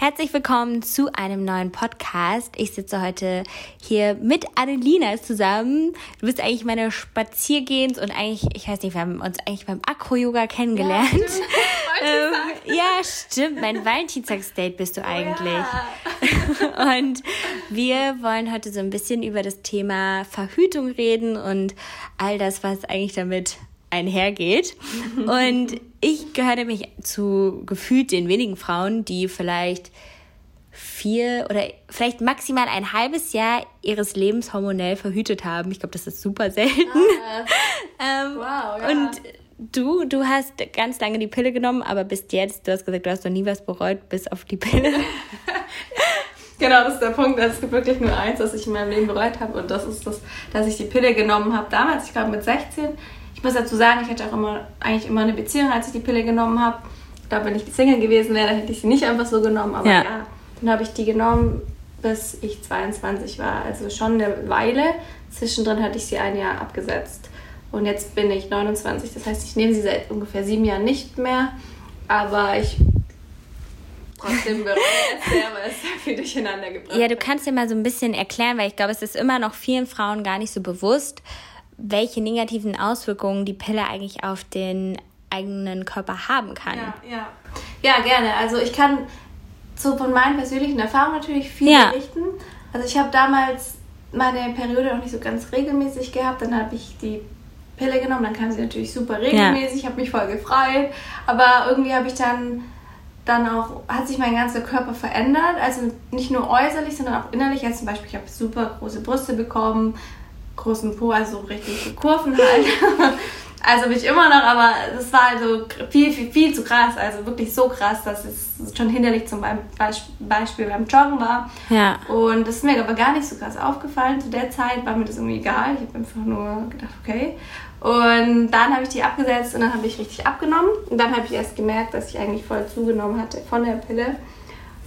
Herzlich willkommen zu einem neuen Podcast. Ich sitze heute hier mit Annelina zusammen. Du bist eigentlich meine Spaziergehens und eigentlich, ich weiß nicht, wir haben uns eigentlich beim Akro-Yoga kennengelernt. Ja, stimmt. ähm, ja, stimmt. Mein Valentinstagsdate bist du eigentlich. Oh, ja. und wir wollen heute so ein bisschen über das Thema Verhütung reden und all das, was eigentlich damit einhergeht. Und ich gehöre nämlich zu gefühlt den wenigen Frauen, die vielleicht vier oder vielleicht maximal ein halbes Jahr ihres Lebens hormonell verhütet haben. Ich glaube, das ist super selten. Ah, ähm, wow, ja. Und du, du hast ganz lange die Pille genommen, aber bis jetzt, du hast gesagt, du hast noch nie was bereut, bis auf die Pille. genau, das ist der Punkt. Es gibt wirklich nur eins, was ich in meinem Leben bereut habe. Und das ist das, dass ich die Pille genommen habe. Damals, ich glaube mit 16, ich muss dazu sagen, ich hatte auch immer, eigentlich immer eine Beziehung, als ich die Pille genommen habe. Da wenn ich Single gewesen wäre, dann hätte ich sie nicht einfach so genommen. Aber ja, ja dann habe ich die genommen, bis ich 22 war. Also schon eine Weile. Zwischendrin hatte ich sie ein Jahr abgesetzt. Und jetzt bin ich 29. Das heißt, ich nehme sie seit ungefähr sieben Jahren nicht mehr. Aber ich trotzdem bereue es sehr, weil es sehr viel durcheinander gebracht Ja, du kannst dir mal so ein bisschen erklären, weil ich glaube, es ist immer noch vielen Frauen gar nicht so bewusst, welche negativen Auswirkungen die Pille eigentlich auf den eigenen Körper haben kann. Ja, ja. ja gerne. Also ich kann so von meinen persönlichen Erfahrungen natürlich viel ja. berichten. Also ich habe damals meine Periode noch nicht so ganz regelmäßig gehabt. Dann habe ich die Pille genommen, dann kam sie natürlich super regelmäßig, ja. habe mich voll gefreut. Aber irgendwie habe ich dann dann auch, hat sich mein ganzer Körper verändert. Also nicht nur äußerlich, sondern auch innerlich. Also zum Beispiel, ich habe super große Brüste bekommen, großen Po, also richtig Kurven halt. also bin ich immer noch, aber das war also viel, viel, viel zu krass. Also wirklich so krass, dass es schon hinderlich zum Beispiel beim Joggen war. Ja. Und das ist mir aber gar nicht so krass aufgefallen. Zu der Zeit war mir das irgendwie egal. Ich habe einfach nur gedacht, okay. Und dann habe ich die abgesetzt und dann habe ich richtig abgenommen. Und dann habe ich erst gemerkt, dass ich eigentlich voll zugenommen hatte von der Pille.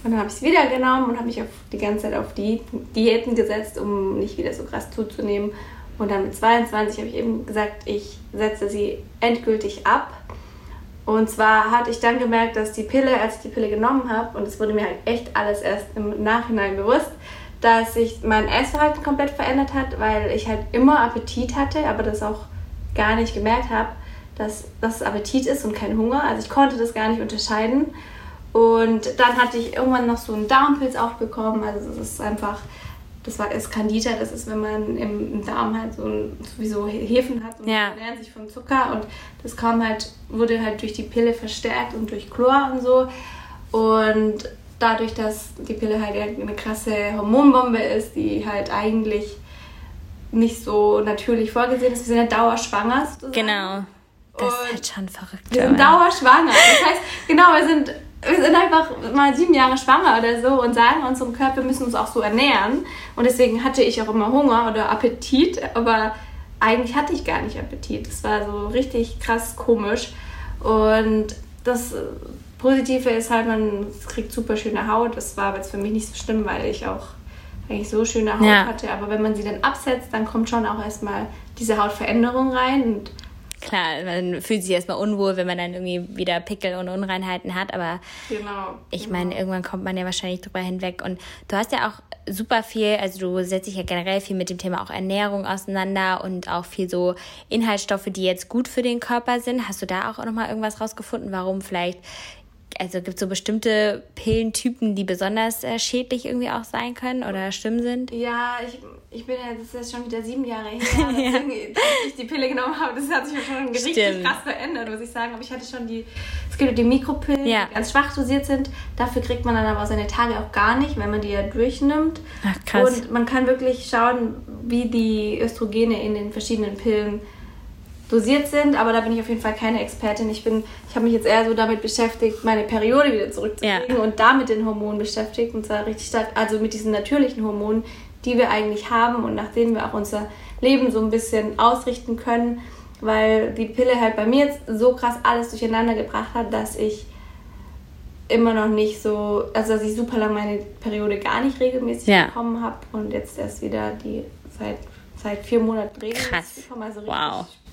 Und dann habe ich es wieder genommen und habe mich auf, die ganze Zeit auf die Diäten gesetzt, um nicht wieder so krass zuzunehmen. Und dann mit 22 habe ich eben gesagt, ich setze sie endgültig ab. Und zwar hatte ich dann gemerkt, dass die Pille, als ich die Pille genommen habe, und es wurde mir halt echt alles erst im Nachhinein bewusst, dass sich mein Essverhalten komplett verändert hat, weil ich halt immer Appetit hatte, aber das auch gar nicht gemerkt habe, dass das Appetit ist und kein Hunger. Also ich konnte das gar nicht unterscheiden. Und dann hatte ich irgendwann noch so einen Darmpilz auch bekommen. Also das ist einfach, das war Candida, das ist, wenn man im, Darm halt so ein, sowieso Hefen hat und ja. man ernährt sich von Zucker und das kam halt, wurde halt durch die Pille verstärkt und durch Chlor und so. Und dadurch, dass die Pille halt eine krasse Hormonbombe ist, die halt eigentlich nicht so natürlich vorgesehen ist, wir sind ja dauerschwanger. Sozusagen. Genau. Das und ist halt schon verrückt. Wir sind dauerschwanger. Das heißt, genau, wir sind wir sind einfach mal sieben Jahre schwanger oder so und sagen unserem Körper, wir müssen uns auch so ernähren. Und deswegen hatte ich auch immer Hunger oder Appetit, aber eigentlich hatte ich gar nicht Appetit. Das war so richtig krass komisch. Und das Positive ist halt, man kriegt super schöne Haut. Das war jetzt für mich nicht so schlimm, weil ich auch eigentlich so schöne Haut ja. hatte. Aber wenn man sie dann absetzt, dann kommt schon auch erstmal diese Hautveränderung rein. Und klar, man fühlt sich erstmal unwohl, wenn man dann irgendwie wieder Pickel und Unreinheiten hat, aber genau, ich genau. meine, irgendwann kommt man ja wahrscheinlich drüber hinweg. Und du hast ja auch super viel, also du setzt dich ja generell viel mit dem Thema auch Ernährung auseinander und auch viel so Inhaltsstoffe, die jetzt gut für den Körper sind. Hast du da auch nochmal irgendwas rausgefunden, warum vielleicht also gibt es so bestimmte Pillentypen, die besonders äh, schädlich irgendwie auch sein können oder schlimm sind? Ja, ich, ich bin ja, das ist jetzt schon wieder sieben Jahre her, ja. dass ich die Pille genommen habe. Das hat sich schon richtig Stimmt. krass verändert, muss ich sagen. Aber ich hatte schon die, es gibt die Mikropillen, ja. die ganz schwach dosiert sind. Dafür kriegt man dann aber seine Tage auch gar nicht, wenn man die ja durchnimmt. Ach, krass. Und man kann wirklich schauen, wie die Östrogene in den verschiedenen Pillen dosiert sind, aber da bin ich auf jeden Fall keine Expertin. Ich bin, ich habe mich jetzt eher so damit beschäftigt, meine Periode wieder zurückzukriegen ja. und damit den Hormonen beschäftigt und zwar richtig stark, also mit diesen natürlichen Hormonen, die wir eigentlich haben und nach denen wir auch unser Leben so ein bisschen ausrichten können, weil die Pille halt bei mir jetzt so krass alles durcheinander gebracht hat, dass ich immer noch nicht so, also dass ich super lange meine Periode gar nicht regelmäßig ja. bekommen habe und jetzt erst wieder die seit seit vier Monaten regelmäßig bekommen. Also wow richtig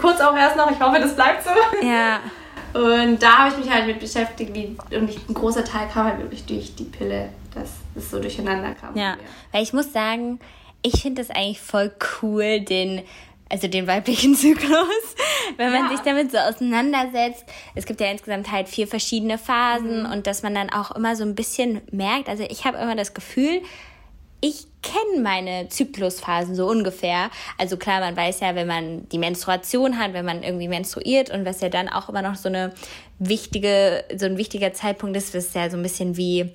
kurz auch erst noch. Ich hoffe, das bleibt so. Ja. Und da habe ich mich halt mit beschäftigt wie, und ich, ein großer Teil kam halt wirklich durch die Pille, dass es so durcheinander kam. Ja, weil ich muss sagen, ich finde das eigentlich voll cool, den also den weiblichen Zyklus, wenn man ja. sich damit so auseinandersetzt. Es gibt ja insgesamt halt vier verschiedene Phasen mhm. und dass man dann auch immer so ein bisschen merkt, also ich habe immer das Gefühl, ich kenne meine Zyklusphasen so ungefähr. Also klar, man weiß ja, wenn man die Menstruation hat, wenn man irgendwie menstruiert und was ja dann auch immer noch so eine wichtige, so ein wichtiger Zeitpunkt ist, ist ja so ein bisschen wie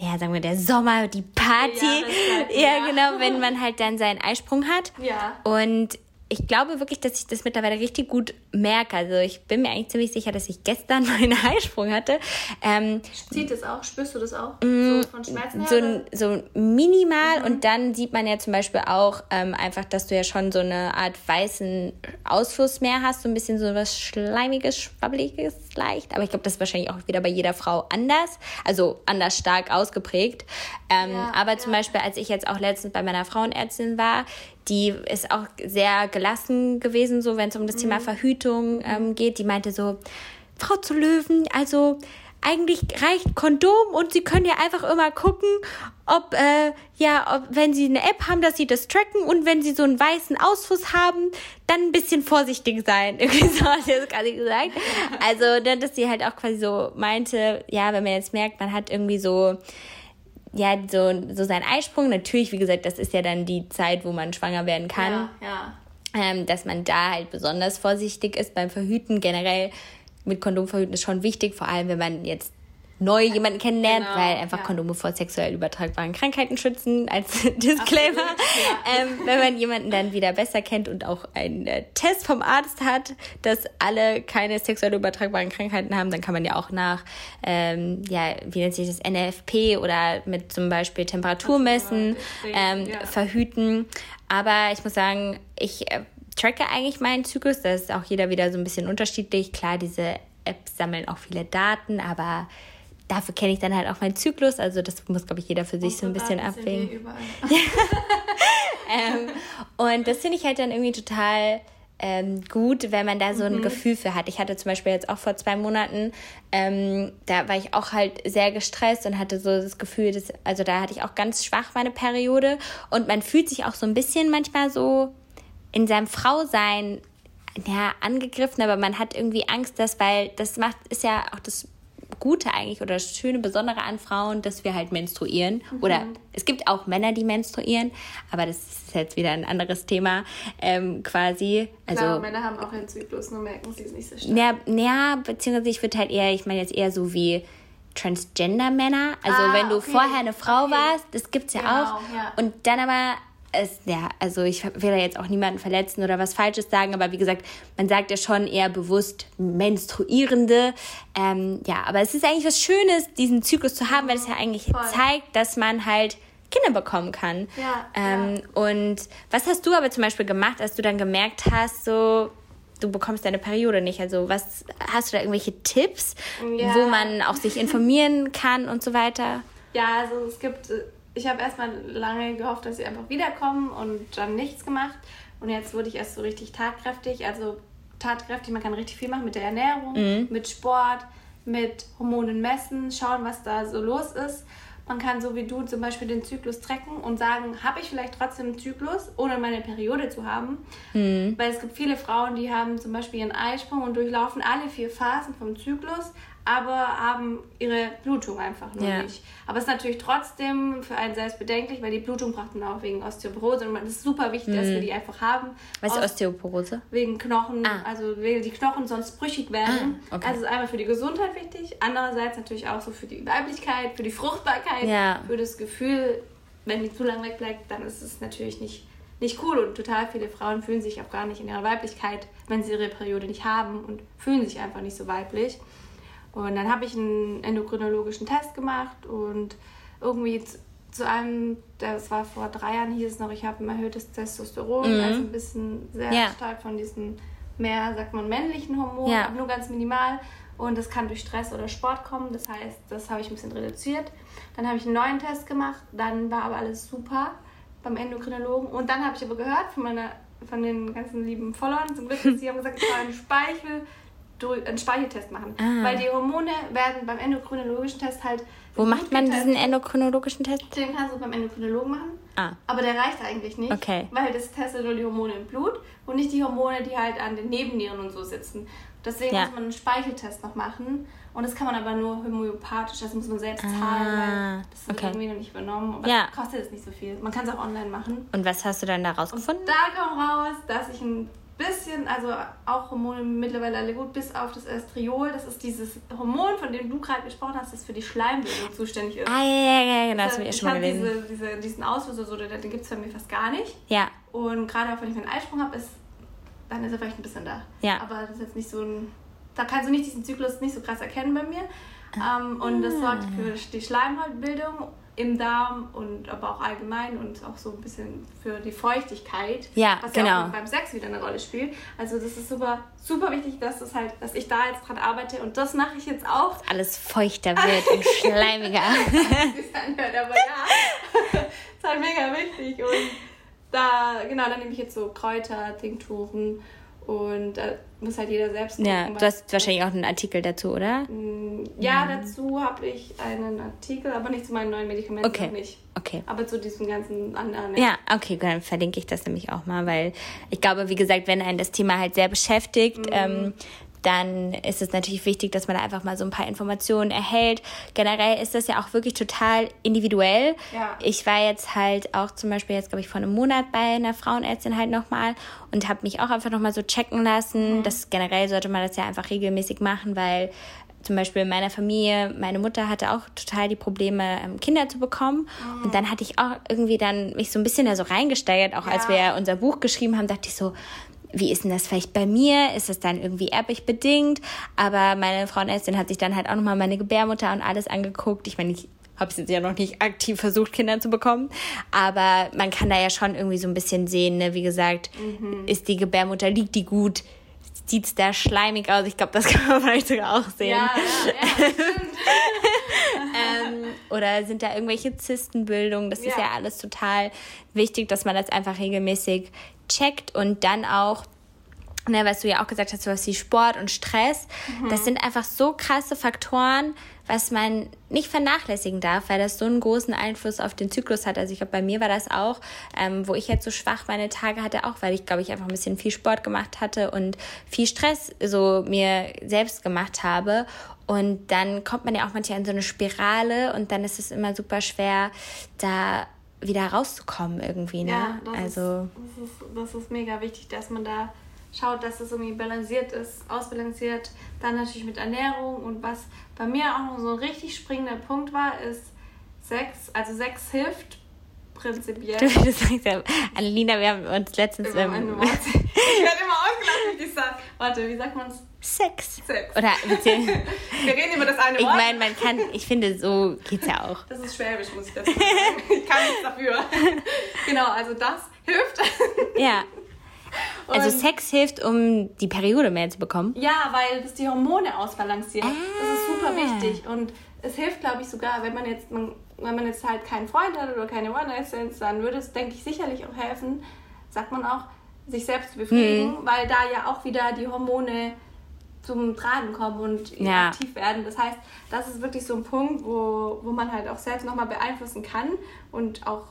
ja, sagen wir, der Sommer, die Party. Ja, ja, genau, wenn man halt dann seinen Eisprung hat. Ja. Und ich glaube wirklich, dass ich das mittlerweile richtig gut merke. Also ich bin mir eigentlich ziemlich sicher, dass ich gestern meinen Eisprung hatte. Ähm, Zieht das auch? Spürst du das auch? Mm, so von Schmerzen her? So, so minimal mhm. und dann sieht man ja zum Beispiel auch ähm, einfach, dass du ja schon so eine Art weißen Ausfluss mehr hast, so ein bisschen so was Schleimiges, Schwabbeliges leicht. Aber ich glaube, das ist wahrscheinlich auch wieder bei jeder Frau anders, also anders stark ausgeprägt. Ähm, ja, aber ja. zum Beispiel, als ich jetzt auch letztens bei meiner Frauenärztin war, die ist auch sehr gelassen gewesen, so wenn es um das mhm. Thema Verhütung ähm, geht. Die meinte so, Frau zu Löwen, also eigentlich reicht Kondom und sie können ja einfach immer gucken, ob, äh, ja, ob, wenn sie eine App haben, dass sie das tracken und wenn sie so einen weißen Ausfuß haben, dann ein bisschen vorsichtig sein. Irgendwie so hat sie das gerade gesagt. Also, dass sie halt auch quasi so meinte, ja, wenn man jetzt merkt, man hat irgendwie so, ja, so, so sein Eisprung, natürlich, wie gesagt, das ist ja dann die Zeit, wo man schwanger werden kann. Ja, ja. Ähm, dass man da halt besonders vorsichtig ist beim Verhüten. Generell mit Kondom verhüten ist schon wichtig, vor allem wenn man jetzt neu jemanden kennenlernt, genau, weil einfach ja. Kondome vor sexuell übertragbaren Krankheiten schützen, als Disclaimer. Ja. Ähm, wenn man jemanden dann wieder besser kennt und auch einen äh, Test vom Arzt hat, dass alle keine sexuell übertragbaren Krankheiten haben, dann kann man ja auch nach, ähm, ja, wie nennt sich das, NFP oder mit zum Beispiel Temperatur messen, ähm, ja. verhüten. Aber ich muss sagen, ich äh, tracke eigentlich meinen Zyklus, das ist auch jeder wieder so ein bisschen unterschiedlich. Klar, diese Apps sammeln auch viele Daten, aber dafür kenne ich dann halt auch meinen Zyklus. Also das muss, glaube ich, jeder für sich so ein bisschen abwägen. ähm, und das finde ich halt dann irgendwie total ähm, gut, wenn man da so ein mhm. Gefühl für hat. Ich hatte zum Beispiel jetzt auch vor zwei Monaten, ähm, da war ich auch halt sehr gestresst und hatte so das Gefühl, dass, also da hatte ich auch ganz schwach meine Periode und man fühlt sich auch so ein bisschen manchmal so in seinem Frausein ja, angegriffen, aber man hat irgendwie Angst, dass, weil das macht, ist ja auch das Gute eigentlich oder das Schöne, Besondere an Frauen, dass wir halt menstruieren. Mhm. Oder es gibt auch Männer, die menstruieren, aber das ist jetzt wieder ein anderes Thema ähm, quasi. Also, Klar, Männer haben auch einen Zyklus, nur merken sie es nicht so stark. Ja, beziehungsweise ich würde halt eher, ich meine jetzt eher so wie Transgender-Männer. Also ah, wenn du okay. vorher eine Frau okay. warst, das gibt es ja genau, auch. Ja. Und dann aber es, ja, also ich will da jetzt auch niemanden verletzen oder was Falsches sagen, aber wie gesagt, man sagt ja schon eher bewusst Menstruierende. Ähm, ja, aber es ist eigentlich was Schönes, diesen Zyklus zu haben, weil es ja eigentlich Voll. zeigt, dass man halt Kinder bekommen kann. Ja, ähm, ja. Und was hast du aber zum Beispiel gemacht, als du dann gemerkt hast, so du bekommst deine Periode nicht. Also was hast du da irgendwelche Tipps, ja. wo man auch sich informieren kann und so weiter? Ja, also es gibt äh, ich habe erstmal lange gehofft, dass sie einfach wiederkommen und dann nichts gemacht. Und jetzt wurde ich erst so richtig tatkräftig. Also tatkräftig, man kann richtig viel machen mit der Ernährung, mhm. mit Sport, mit Hormonen messen, schauen, was da so los ist. Man kann so wie du zum Beispiel den Zyklus trecken und sagen, habe ich vielleicht trotzdem einen Zyklus, ohne meine Periode zu haben. Mhm. Weil es gibt viele Frauen, die haben zum Beispiel ihren Eisprung und durchlaufen alle vier Phasen vom Zyklus, aber haben ihre Blutung einfach nur ja. nicht. Aber es ist natürlich trotzdem für einen selbst bedenklich, weil die Blutung braucht man auch wegen Osteoporose und es ist super wichtig, mhm. dass wir die einfach haben. Was ist Osteoporose? Wegen Knochen, ah. also weil die Knochen sonst brüchig werden. Ah, okay. Also es ist einmal für die Gesundheit wichtig, andererseits natürlich auch so für die Weiblichkeit, für die Fruchtbarkeit, ja. für das Gefühl, wenn die zu lange wegbleibt, dann ist es natürlich nicht nicht cool und total viele Frauen fühlen sich auch gar nicht in ihrer Weiblichkeit, wenn sie ihre Periode nicht haben und fühlen sich einfach nicht so weiblich. Und dann habe ich einen endokrinologischen Test gemacht und irgendwie zu, einem, das war vor drei Jahren, hieß es noch, ich habe ein erhöhtes Testosteron, mhm. also ein bisschen sehr ja. stark von diesen mehr, sagt man, männlichen Hormonen, ja. nur ganz minimal. Und das kann durch Stress oder Sport kommen. Das heißt, das habe ich ein bisschen reduziert. Dann habe ich einen neuen Test gemacht. Dann war aber alles super beim Endokrinologen. Und dann habe ich aber gehört von meiner, von den ganzen lieben Followern, zum Glück, sie haben gesagt, ich war ein Speichel einen Speicheltest machen. Ah. Weil die Hormone werden beim endokrinologischen Test halt. Wo macht man diesen endokrinologischen Test? Den kannst du beim Endokrinologen machen. Ah. Aber der reicht eigentlich nicht. Okay. Weil das testet nur die Hormone im Blut und nicht die Hormone, die halt an den Nebennieren und so sitzen. Deswegen ja. muss man einen Speicheltest noch machen. Und das kann man aber nur homöopathisch, das muss man selbst zahlen, ah, weil das wird okay. irgendwie noch nicht übernommen. Aber ja. kostet es nicht so viel. Man kann es auch online machen. Und was hast du dann da rausgefunden? Und da kam raus, dass ich ein bisschen, also auch Hormone mittlerweile alle gut, bis auf das Estriol. Das ist dieses Hormon, von dem du gerade gesprochen hast, das für die Schleimbildung zuständig ist. Ah, ja, ja, ja, genau, das habe ich schon mal gelesen. Diese, diese, diesen Auslöser, so, den, gibt es bei mir fast gar nicht. Ja. Und gerade auch, wenn ich einen Eisprung habe, ist, dann ist er vielleicht ein bisschen da. Ja. Aber das ist jetzt nicht so ein, da kannst du nicht diesen Zyklus nicht so krass erkennen bei mir. Ähm, und das sorgt für die Schleimhautbildung im Darm und aber auch allgemein und auch so ein bisschen für die Feuchtigkeit, ja, was genau. ja auch beim Sex wieder eine Rolle spielt. Also das ist super, super wichtig, dass das halt, dass ich da jetzt dran arbeite und das mache ich jetzt auch. Dass alles feuchter wird und schleimiger. aber ja, ist halt mega wichtig und da, genau, dann nehme ich jetzt so Kräuter, Tinkturen und da muss halt jeder selbst gucken. Ja, du hast wahrscheinlich auch einen Artikel dazu, oder? Mm, ja, mhm. dazu habe ich einen Artikel, aber nicht zu meinen neuen Medikamenten okay. nicht. Okay. Aber zu diesem ganzen anderen. Ja, okay, dann verlinke ich das nämlich auch mal, weil ich glaube, wie gesagt, wenn einen das Thema halt sehr beschäftigt, mhm. ähm, dann ist es natürlich wichtig, dass man da einfach mal so ein paar Informationen erhält. Generell ist das ja auch wirklich total individuell. Ja. Ich war jetzt halt auch zum Beispiel jetzt, glaube ich, vor einem Monat bei einer Frauenärztin halt nochmal und habe mich auch einfach nochmal so checken lassen. Mhm. Das generell sollte man das ja einfach regelmäßig machen, weil zum Beispiel in meiner Familie, meine Mutter hatte auch total die Probleme, ähm, Kinder zu bekommen. Mhm. Und dann hatte ich auch irgendwie dann mich so ein bisschen da so reingesteigert, auch ja. als wir unser Buch geschrieben haben, dachte ich so, wie ist denn das vielleicht bei mir? Ist es dann irgendwie erbig bedingt? Aber meine Frauenärztin hat sich dann halt auch nochmal meine Gebärmutter und alles angeguckt. Ich meine, ich habe es jetzt ja noch nicht aktiv versucht, Kinder zu bekommen. Aber man kann da ja schon irgendwie so ein bisschen sehen, ne? wie gesagt, mhm. ist die Gebärmutter, liegt die gut? Sieht es da schleimig aus? Ich glaube, das kann man vielleicht sogar auch sehen. Ja, ja, ja ähm, oder sind da irgendwelche Zystenbildungen? Das ist ja alles total wichtig, dass man das einfach regelmäßig checkt und dann auch ne, was du ja auch gesagt hast, sowas wie Sport und Stress, mhm. das sind einfach so krasse Faktoren, was man nicht vernachlässigen darf, weil das so einen großen Einfluss auf den Zyklus hat. Also ich glaube, bei mir war das auch, ähm, wo ich jetzt so schwach meine Tage hatte, auch weil ich, glaube ich, einfach ein bisschen viel Sport gemacht hatte und viel Stress so mir selbst gemacht habe. Und dann kommt man ja auch manchmal in so eine Spirale und dann ist es immer super schwer, da wieder rauszukommen irgendwie. Ne? Ja, das, also, ist, das, ist, das ist mega wichtig, dass man da schaut, dass es irgendwie balanciert ist, ausbalanciert. Dann natürlich mit Ernährung und was bei mir auch noch so ein richtig springender Punkt war, ist Sex. Also Sex hilft prinzipiell. Du sagst ja, Annelina, wir haben uns letztens... Immer ähm, ich werde immer ausgelacht, wie ich sage. Warte, wie sagt man es? Sex. Sex. Oder Wir reden über das eine Wort. Ich meine, man kann, ich finde, so geht's ja auch. Das ist schwäbisch, muss ich dazu sagen. Ich kann nichts dafür. genau, also das hilft. Ja. Also Sex hilft, um die Periode mehr zu bekommen? Ja, weil das die Hormone ausbalanciert. Ah. Das ist super wichtig. Und es hilft, glaube ich, sogar, wenn man jetzt, man, wenn man jetzt halt keinen Freund hat oder keine One-Night-Stands, dann würde es, denke ich, sicherlich auch helfen, sagt man auch, sich selbst zu befriedigen, mhm. weil da ja auch wieder die Hormone zum Tragen kommen und ja. aktiv werden. Das heißt, das ist wirklich so ein Punkt, wo, wo man halt auch selbst nochmal beeinflussen kann und auch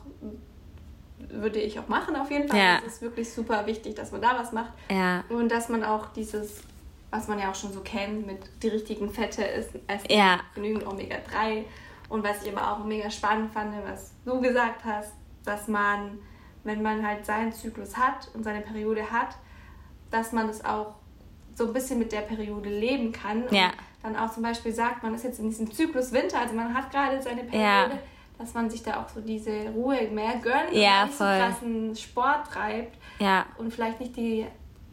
würde ich auch machen auf jeden Fall. Ja. Es ist wirklich super wichtig, dass man da was macht. Ja. Und dass man auch dieses, was man ja auch schon so kennt, mit die richtigen Fette essen, ja. genügend Omega-3. Und was ich aber auch mega spannend fand, was du gesagt hast, dass man, wenn man halt seinen Zyklus hat und seine Periode hat, dass man das auch so ein bisschen mit der Periode leben kann. Und ja. dann auch zum Beispiel sagt, man ist jetzt in diesem Zyklus Winter, also man hat gerade seine Periode. Ja dass man sich da auch so diese Ruhe mehr gönnt ja, und nicht voll. so krassen Sport treibt ja. und vielleicht nicht die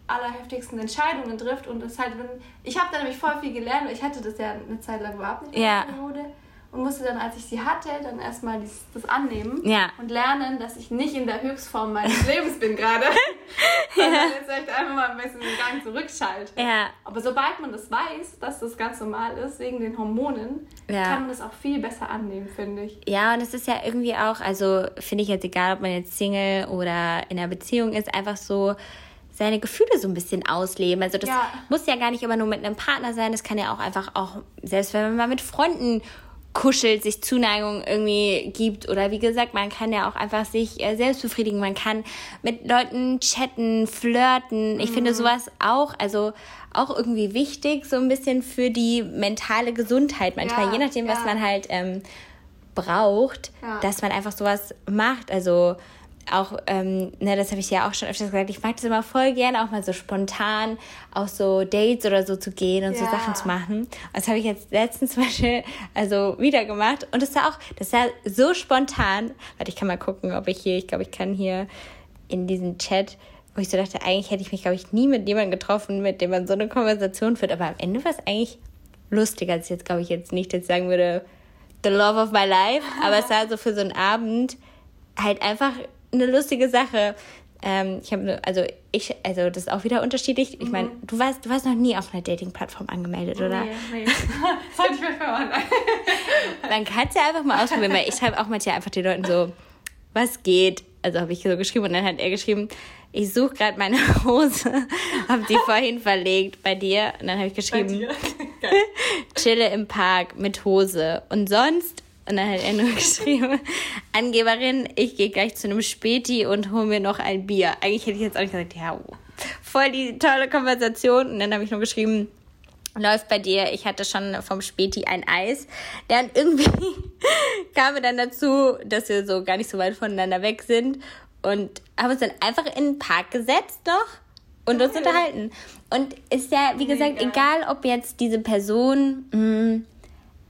allerheftigsten Entscheidungen trifft und es halt, wenn, ich habe da nämlich voll viel gelernt, weil ich hatte das ja eine Zeit lang überhaupt nicht in der Periode und musste dann, als ich sie hatte, dann erstmal das annehmen ja. und lernen, dass ich nicht in der Höchstform meines Lebens bin gerade, sondern ja. jetzt echt einfach mal ein bisschen den Gang zurückschalte. Ja. Aber sobald man das weiß, dass das ganz normal ist, wegen den Hormonen, ja. kann man das auch viel besser annehmen, finde ich. Ja, und es ist ja irgendwie auch, also finde ich jetzt egal, ob man jetzt Single oder in einer Beziehung ist, einfach so, seine Gefühle so ein bisschen ausleben. Also das muss ja gar nicht immer nur mit einem Partner sein, das kann ja auch einfach auch, selbst wenn man mal mit Freunden kuschelt, sich Zuneigung irgendwie gibt oder wie gesagt, man kann ja auch einfach sich äh, selbst befriedigen, man kann mit Leuten chatten, flirten. Ich mhm. finde sowas auch, also auch irgendwie wichtig, so ein bisschen für die mentale Gesundheit manchmal, ja, je nachdem, ja. was man halt ähm, braucht, ja. dass man einfach sowas macht. Also auch, ähm, ne, das habe ich ja auch schon öfters gesagt, ich mag das immer voll gerne, auch mal so spontan auf so Dates oder so zu gehen und ja. so Sachen zu machen. Das habe ich jetzt letztens zum Beispiel also wieder gemacht und das war auch, das war so spontan. Warte, ich kann mal gucken, ob ich hier, ich glaube, ich kann hier in diesen Chat, wo ich so dachte, eigentlich hätte ich mich, glaube ich, nie mit jemandem getroffen, mit dem man so eine Konversation führt, aber am Ende war es eigentlich lustiger, als jetzt, glaube ich, jetzt nicht jetzt sagen würde, the love of my life, aber es war so für so einen Abend halt einfach eine lustige Sache. Ähm, ich habe also ich also das ist auch wieder unterschiedlich. Ich meine, mhm. du warst du warst noch nie auf einer Dating-Plattform angemeldet, oder? Nee, nee. Sollte ich mir mal Man kann es ja einfach mal ausprobieren, weil ich schreibe auch manchmal einfach den Leuten so, was geht? Also habe ich so geschrieben und dann hat er geschrieben, ich suche gerade meine Hose, habe die vorhin verlegt bei dir und dann habe ich geschrieben, chille im Park mit Hose und sonst und dann hat er nur geschrieben, Angeberin, ich gehe gleich zu einem Späti und hole mir noch ein Bier. Eigentlich hätte ich jetzt auch nicht gesagt, ja, voll die tolle Konversation. Und dann habe ich nur geschrieben, läuft bei dir. Ich hatte schon vom Späti ein Eis. Dann irgendwie kam wir dann dazu, dass wir so gar nicht so weit voneinander weg sind und haben uns dann einfach in den Park gesetzt noch und uns unterhalten. Und ist ja, wie gesagt, egal ob jetzt diese Person mh, mm,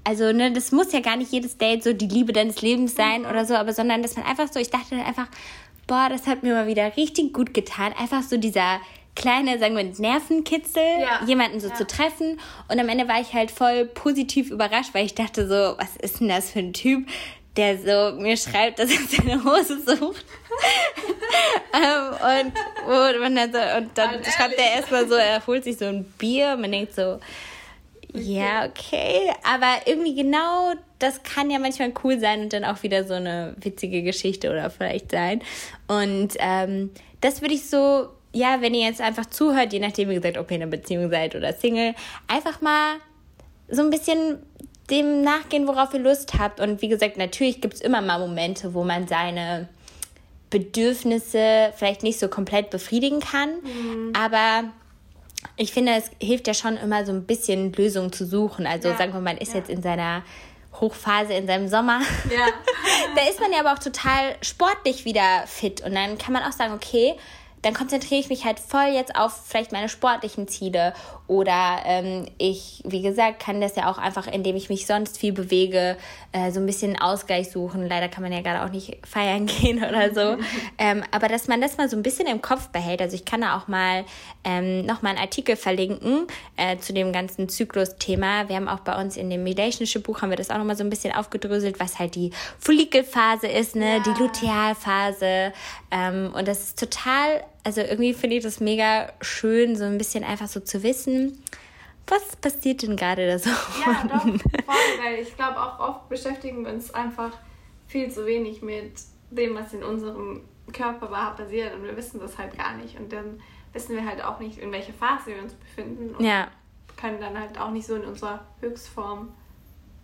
also, ne, das muss ja gar nicht jedes Date so die Liebe deines Lebens sein oder so, aber sondern dass man einfach so, ich dachte dann einfach, boah, das hat mir mal wieder richtig gut getan. Einfach so dieser kleine, sagen wir, Nervenkitzel, ja. jemanden so ja. zu treffen. Und am Ende war ich halt voll positiv überrascht, weil ich dachte so, was ist denn das für ein Typ, der so mir schreibt, dass er seine Hose sucht. ähm, und, und, man dann so, und dann schreibt er erstmal so, er holt sich so ein Bier. Man denkt so, ja, okay. Aber irgendwie genau das kann ja manchmal cool sein und dann auch wieder so eine witzige Geschichte oder vielleicht sein. Und ähm, das würde ich so, ja, wenn ihr jetzt einfach zuhört, je nachdem, wie gesagt, ob ihr in einer Beziehung seid oder Single, einfach mal so ein bisschen dem nachgehen, worauf ihr Lust habt. Und wie gesagt, natürlich gibt es immer mal Momente, wo man seine Bedürfnisse vielleicht nicht so komplett befriedigen kann. Mhm. Aber ich finde, es hilft ja schon immer so ein bisschen Lösungen zu suchen. Also ja. sagen wir mal, man ist ja. jetzt in seiner Hochphase in seinem Sommer. Ja. da ist man ja aber auch total sportlich wieder fit. Und dann kann man auch sagen, okay, dann konzentriere ich mich halt voll jetzt auf vielleicht meine sportlichen Ziele. Oder ähm, ich, wie gesagt, kann das ja auch einfach, indem ich mich sonst viel bewege, äh, so ein bisschen Ausgleich suchen. Leider kann man ja gerade auch nicht feiern gehen oder so. ähm, aber dass man das mal so ein bisschen im Kopf behält. Also ich kann da auch mal ähm, nochmal einen Artikel verlinken äh, zu dem ganzen Zyklus-Thema. Wir haben auch bei uns in dem Relationship-Buch haben wir das auch nochmal so ein bisschen aufgedröselt, was halt die Follikelphase ist, ne? Ja. die Lutealphase. Ähm, und das ist total also irgendwie finde ich das mega schön, so ein bisschen einfach so zu wissen, was passiert denn gerade da so? Ja, doch, voll, weil ich glaube auch oft beschäftigen wir uns einfach viel zu wenig mit dem, was in unserem Körper passiert und wir wissen das halt gar nicht und dann wissen wir halt auch nicht, in welcher Phase wir uns befinden und ja. können dann halt auch nicht so in unserer Höchstform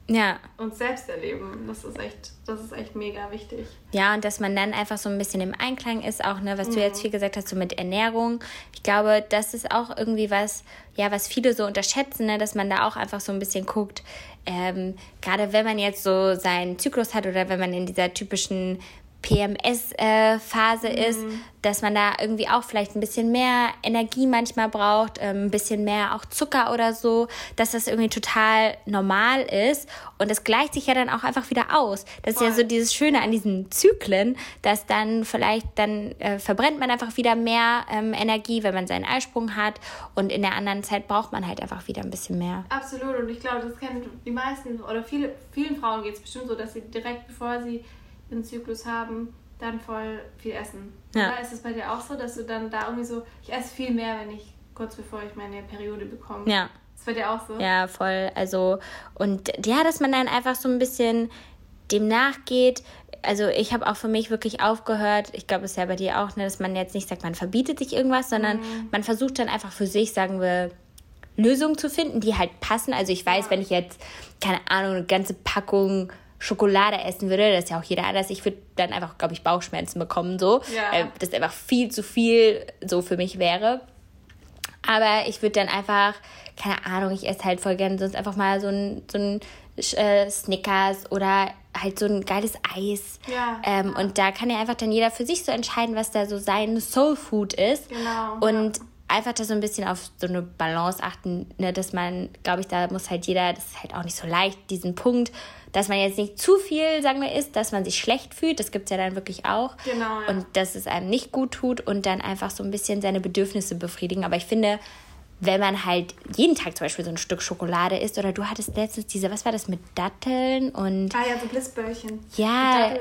ja. uns selbst erleben. Das ist echt, das ist echt mega wichtig. Ja, und dass man dann einfach so ein bisschen im Einklang ist, auch, ne, was mhm. du jetzt viel gesagt hast, so mit Ernährung. Ich glaube, das ist auch irgendwie was, ja, was viele so unterschätzen, ne, dass man da auch einfach so ein bisschen guckt, ähm, gerade wenn man jetzt so seinen Zyklus hat oder wenn man in dieser typischen PMS-Phase äh, ist, mhm. dass man da irgendwie auch vielleicht ein bisschen mehr Energie manchmal braucht, ähm, ein bisschen mehr auch Zucker oder so, dass das irgendwie total normal ist. Und das gleicht sich ja dann auch einfach wieder aus. Das Voll. ist ja so dieses Schöne an diesen Zyklen, dass dann vielleicht dann äh, verbrennt man einfach wieder mehr ähm, Energie, wenn man seinen Eisprung hat. Und in der anderen Zeit braucht man halt einfach wieder ein bisschen mehr. Absolut. Und ich glaube, das kennen die meisten oder viele, vielen Frauen geht es bestimmt so, dass sie direkt bevor sie einen Zyklus haben, dann voll viel essen. Ja. Oder ist es bei dir auch so, dass du dann da irgendwie so, ich esse viel mehr, wenn ich kurz bevor ich meine Periode bekomme? Ja. Ist bei dir auch so? Ja, voll. Also, und ja, dass man dann einfach so ein bisschen dem nachgeht. Also ich habe auch für mich wirklich aufgehört, ich glaube, es ist ja bei dir auch, ne, dass man jetzt nicht sagt, man verbietet sich irgendwas, sondern mhm. man versucht dann einfach für sich, sagen wir, Lösungen zu finden, die halt passen. Also ich weiß, ja. wenn ich jetzt, keine Ahnung, eine ganze Packung Schokolade essen würde, das ist ja auch jeder anders, ich würde dann einfach, glaube ich, Bauchschmerzen bekommen, so. Ja. Äh, das einfach viel zu viel so für mich wäre. Aber ich würde dann einfach, keine Ahnung, ich esse halt voll gerne sonst einfach mal so ein, so ein äh, Snickers oder halt so ein geiles Eis. Ja, ähm. Und da kann ja einfach dann jeder für sich so entscheiden, was da so sein Soul Food ist. Genau. Und ja einfach da so ein bisschen auf so eine Balance achten, ne, dass man, glaube ich, da muss halt jeder, das ist halt auch nicht so leicht, diesen Punkt, dass man jetzt nicht zu viel, sagen wir, isst, dass man sich schlecht fühlt, das gibt es ja dann wirklich auch. Genau. Ja. Und dass es einem nicht gut tut und dann einfach so ein bisschen seine Bedürfnisse befriedigen. Aber ich finde, wenn man halt jeden Tag zum Beispiel so ein Stück Schokolade isst oder du hattest letztens diese, was war das mit Datteln und. Ah ja, so Blitzbällchen. Ja,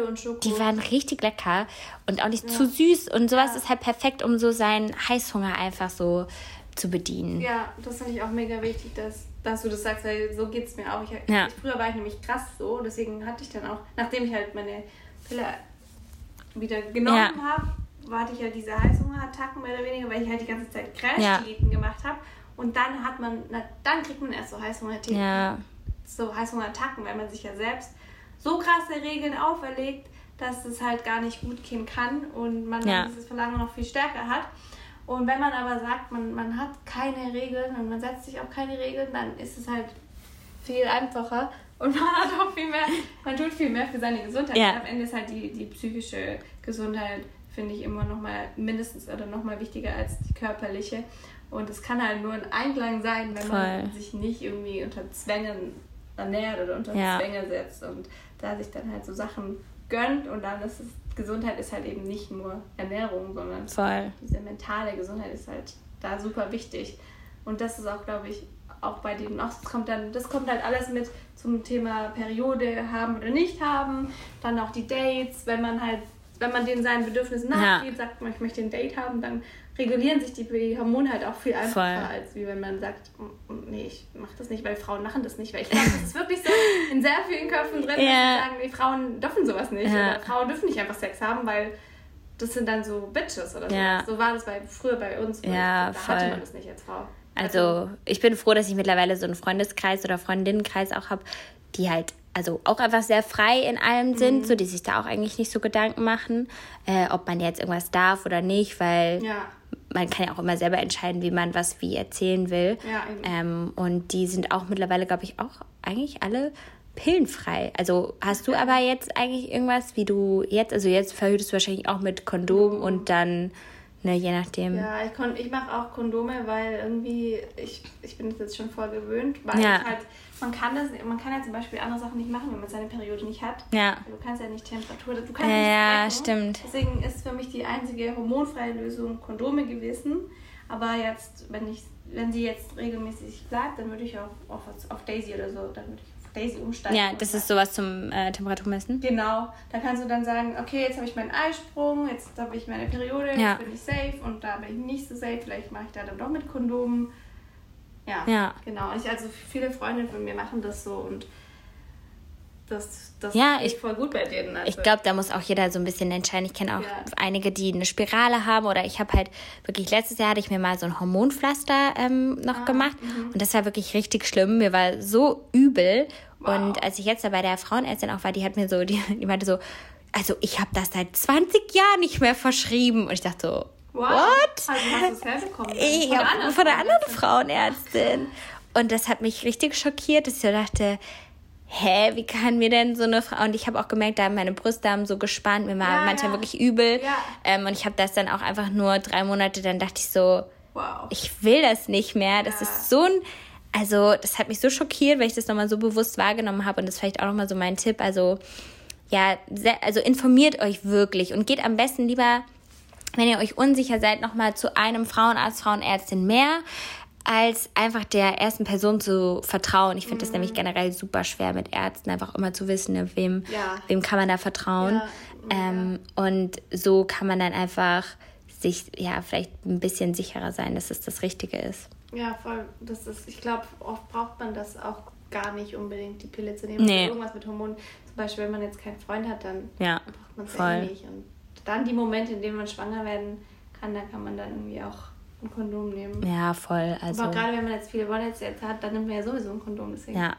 die waren richtig lecker und auch nicht ja. zu süß und sowas ja. ist halt perfekt, um so seinen Heißhunger einfach so zu bedienen. Ja, das finde ich auch mega wichtig, dass, dass du das sagst, weil so geht es mir auch. Ich, ja. ich, früher war ich nämlich krass so, deswegen hatte ich dann auch, nachdem ich halt meine Pille wieder genommen habe, hatte ich ja diese Heißhungerattacken mehr oder weniger, weil ich halt die ganze Zeit Crash-Diäten ja. gemacht habe. Und dann hat man, na, dann kriegt man erst so Heißhungerattacken, ja. so Heißhungerattacken, weil man sich ja selbst so krasse Regeln auferlegt, dass es halt gar nicht gut gehen kann und man ja. dieses Verlangen noch viel stärker hat. Und wenn man aber sagt, man, man hat keine Regeln und man setzt sich auch keine Regeln, dann ist es halt viel einfacher und man hat auch viel mehr, man tut viel mehr für seine Gesundheit. Ja. Am Ende ist halt die, die psychische Gesundheit finde ich immer noch mal mindestens oder noch mal wichtiger als die körperliche. Und es kann halt nur ein Einklang sein, wenn Voll. man sich nicht irgendwie unter Zwängen ernährt oder unter ja. Zwänge setzt und da sich dann halt so Sachen gönnt und dann ist es, Gesundheit ist halt eben nicht nur Ernährung, sondern Voll. diese mentale Gesundheit ist halt da super wichtig. Und das ist auch, glaube ich, auch bei denen, auch das kommt dann, das kommt halt alles mit zum Thema Periode haben oder nicht haben, dann auch die Dates, wenn man halt wenn man den seinen Bedürfnissen nachgeht, ja. sagt man, ich möchte ein Date haben, dann regulieren sich die Hormone halt auch viel einfacher, Voll. als wie wenn man sagt, mm, mm, nee, ich mache das nicht, weil Frauen machen das nicht. Weil ich glaube, das ist wirklich so in sehr vielen Köpfen drin, ja. dass sagen, nee, Frauen dürfen sowas nicht. Ja. Frauen dürfen nicht einfach Sex haben, weil das sind dann so Bitches oder so. Ja. So war das bei, früher bei uns. Ja, da voll. hatte man das nicht als Frau. Also, also ich bin froh, dass ich mittlerweile so einen Freundeskreis oder Freundinnenkreis auch habe, die halt also auch einfach sehr frei in allem sind, mhm. so die sich da auch eigentlich nicht so Gedanken machen, äh, ob man jetzt irgendwas darf oder nicht, weil ja. man kann ja auch immer selber entscheiden, wie man was wie erzählen will. Ja, ähm, und die sind auch mittlerweile, glaube ich, auch eigentlich alle pillenfrei. Also hast du aber jetzt eigentlich irgendwas, wie du jetzt, also jetzt verhütest du wahrscheinlich auch mit Kondom mhm. und dann Ne, je nachdem. Ja, ich, ich mache auch Kondome, weil irgendwie, ich, ich bin jetzt schon voll gewöhnt, weil ja. halt, man kann das, man kann ja zum Beispiel andere Sachen nicht machen, wenn man seine Periode nicht hat. Ja. Du kannst ja nicht Temperatur, du kannst ja, nicht Ja, stimmt. Deswegen ist für mich die einzige hormonfreie Lösung Kondome gewesen. Aber jetzt, wenn ich, wenn sie jetzt regelmäßig bleibt, dann würde ich auch auf, auf Daisy oder so, dann würde ich Daisy umsteigen. Ja, das ist sowas zum äh, Temperaturmessen. Genau. Da kannst du dann sagen, okay, jetzt habe ich meinen Eisprung, jetzt habe ich meine Periode, ja. jetzt bin ich safe und da bin ich nicht so safe. Vielleicht mache ich da dann doch mit Kondomen. Ja, ja. genau. Ich, also viele Freunde von mir machen das so und das, das ja, ich, voll gut bei denen. Also. Ich glaube, da muss auch jeder so ein bisschen entscheiden. Ich kenne auch ja. einige, die eine Spirale haben oder ich habe halt wirklich, letztes Jahr hatte ich mir mal so ein Hormonpflaster ähm, noch ah, gemacht mh. und das war wirklich richtig schlimm. Mir war so übel wow. und als ich jetzt da bei der Frauenärztin auch war, die hat mir so, die, die meinte so, also ich habe das seit 20 Jahren nicht mehr verschrieben und ich dachte so, Wow. What? Also hast du es herbekommen? Ja, von, von der anderen Frauenärztin. Und das hat mich richtig schockiert, dass ich so dachte, hä, wie kann mir denn so eine Frau, und ich habe auch gemerkt, da haben meine Brüste haben so gespannt, mir war ja, manchmal ja. wirklich übel. Ja. Ähm, und ich habe das dann auch einfach nur drei Monate, dann dachte ich so, wow. ich will das nicht mehr. Das ist so ein, also das hat mich so schockiert, weil ich das nochmal so bewusst wahrgenommen habe und das ist vielleicht auch nochmal so mein Tipp. Also ja, sehr, also informiert euch wirklich und geht am besten lieber, wenn ihr euch unsicher seid, nochmal zu einem Frauenarzt, Frauenärztin mehr als einfach der ersten Person zu vertrauen. Ich finde mhm. das nämlich generell super schwer mit Ärzten, einfach immer zu wissen, ne, wem, ja. wem kann man da vertrauen. Ja. Ähm, und so kann man dann einfach sich ja vielleicht ein bisschen sicherer sein, dass es das Richtige ist. Ja, voll. Das ist, ich glaube, oft braucht man das auch gar nicht unbedingt, die Pille zu nehmen. Nee. Irgendwas mit Hormonen. Zum Beispiel, wenn man jetzt keinen Freund hat, dann ja, braucht man es eh nicht. Und dann die Momente, in denen man schwanger werden kann, da kann man dann irgendwie auch ein Kondom nehmen. Ja, voll. Also, Aber gerade wenn man jetzt viele Wallets jetzt hat, dann nimmt man ja sowieso ein Kondom. Deswegen. Ja.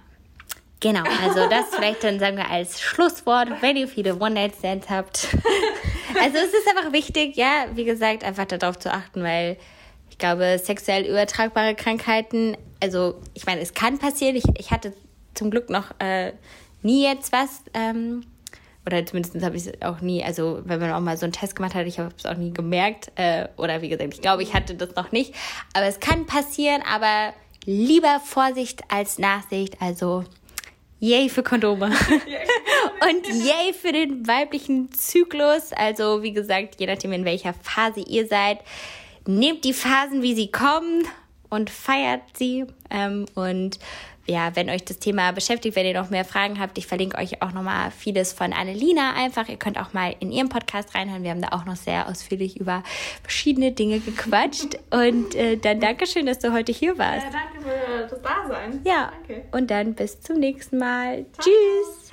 Genau, also das vielleicht dann sagen wir als Schlusswort, wenn ihr viele One-Night-Stands habt. Also es ist einfach wichtig, ja, wie gesagt, einfach darauf zu achten, weil ich glaube, sexuell übertragbare Krankheiten, also ich meine, es kann passieren. Ich, ich hatte zum Glück noch äh, nie jetzt was, ähm, oder zumindest habe ich es auch nie, also wenn man auch mal so einen Test gemacht hat, ich habe es auch nie gemerkt, äh, oder wie gesagt, ich glaube, ich hatte das noch nicht. Aber es kann passieren, aber lieber Vorsicht als Nachsicht, also Yay für Kondome. und yay für den weiblichen Zyklus. Also, wie gesagt, je nachdem, in welcher Phase ihr seid, nehmt die Phasen, wie sie kommen und feiert sie. Ähm, und ja, wenn euch das Thema beschäftigt, wenn ihr noch mehr Fragen habt, ich verlinke euch auch nochmal vieles von Annelina einfach. Ihr könnt auch mal in ihrem Podcast reinhören. Wir haben da auch noch sehr ausführlich über verschiedene Dinge gequatscht. Und äh, dann Dankeschön, dass du heute hier warst. Ja, danke für das Dasein. Ja, danke. und dann bis zum nächsten Mal. Ciao. Tschüss.